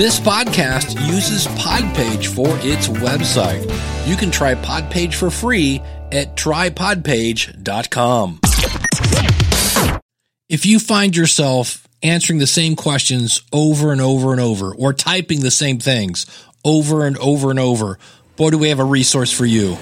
This podcast uses Podpage for its website. You can try Podpage for free at trypodpage.com. If you find yourself answering the same questions over and over and over, or typing the same things over and over and over, boy, do we have a resource for you.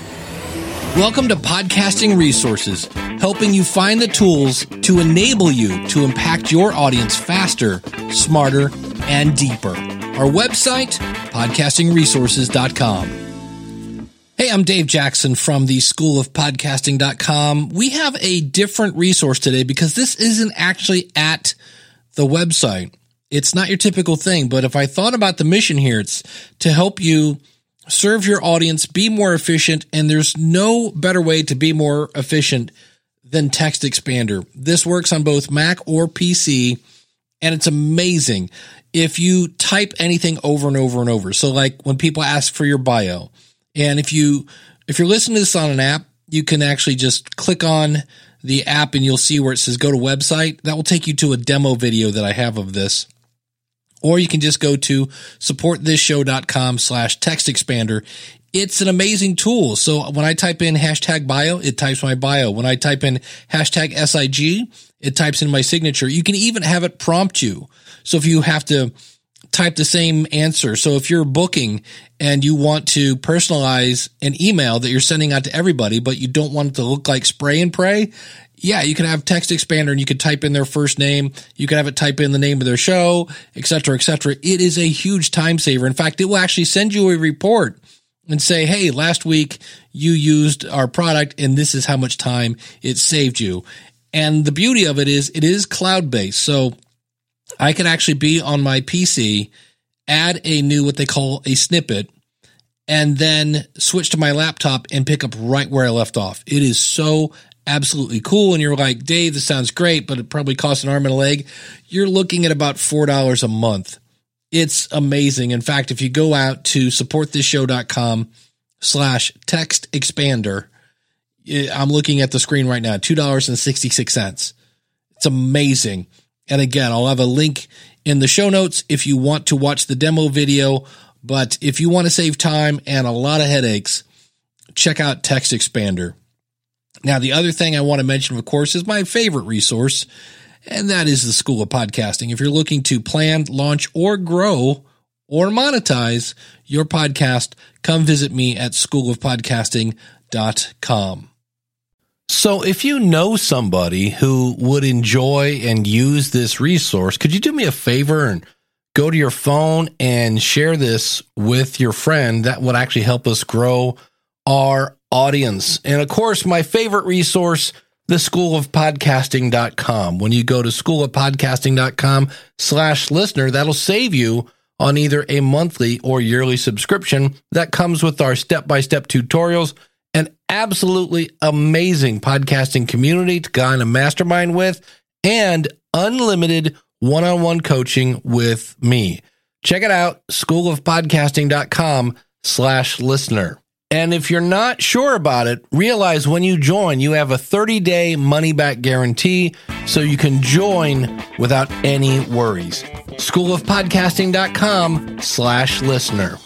Welcome to Podcasting Resources, helping you find the tools to enable you to impact your audience faster, smarter, and deeper. Our website, podcastingresources.com. Hey, I'm Dave Jackson from the School of Podcasting.com. We have a different resource today because this isn't actually at the website. It's not your typical thing, but if I thought about the mission here, it's to help you serve your audience, be more efficient, and there's no better way to be more efficient than Text Expander. This works on both Mac or PC, and it's amazing if you type anything over and over and over. So like when people ask for your bio, and if you if you're listening to this on an app, you can actually just click on the app and you'll see where it says go to website. That will take you to a demo video that I have of this or you can just go to supportthisshow.com slash text expander. It's an amazing tool. So when I type in hashtag bio, it types my bio. When I type in hashtag SIG, it types in my signature. You can even have it prompt you. So if you have to type the same answer. So if you're booking and you want to personalize an email that you're sending out to everybody, but you don't want it to look like spray and pray, yeah, you can have text expander and you could type in their first name. You can have it type in the name of their show, et cetera, et cetera. It is a huge time saver. In fact, it will actually send you a report and say, Hey, last week you used our product and this is how much time it saved you. And the beauty of it is it is cloud based. So I can actually be on my PC, add a new, what they call a snippet, and then switch to my laptop and pick up right where I left off. It is so absolutely cool and you're like, Dave, this sounds great, but it probably costs an arm and a leg, you're looking at about $4 a month. It's amazing. In fact, if you go out to supportthisshow.com slash text expander, eh, I'm looking at the screen right now, $2.66. It's amazing. And again, I'll have a link in the show notes if you want to watch the demo video. But if you want to save time and a lot of headaches, check out Text Expander. Now, the other thing I want to mention, of course, is my favorite resource, and that is the School of Podcasting. If you're looking to plan, launch, or grow or monetize your podcast, come visit me at schoolofpodcasting.com. So, if you know somebody who would enjoy and use this resource, could you do me a favor and go to your phone and share this with your friend? That would actually help us grow our audience. And of course, my favorite resource, the schoolofpodcasting.com. When you go to schoolofpodcasting.com slash listener, that'll save you on either a monthly or yearly subscription that comes with our step-by-step tutorials, an absolutely amazing podcasting community to go on a mastermind with, and unlimited one-on-one coaching with me. Check it out, schoolofpodcasting.com slash listener. And if you're not sure about it, realize when you join, you have a 30 day money back guarantee so you can join without any worries. Schoolofpodcasting.com slash listener.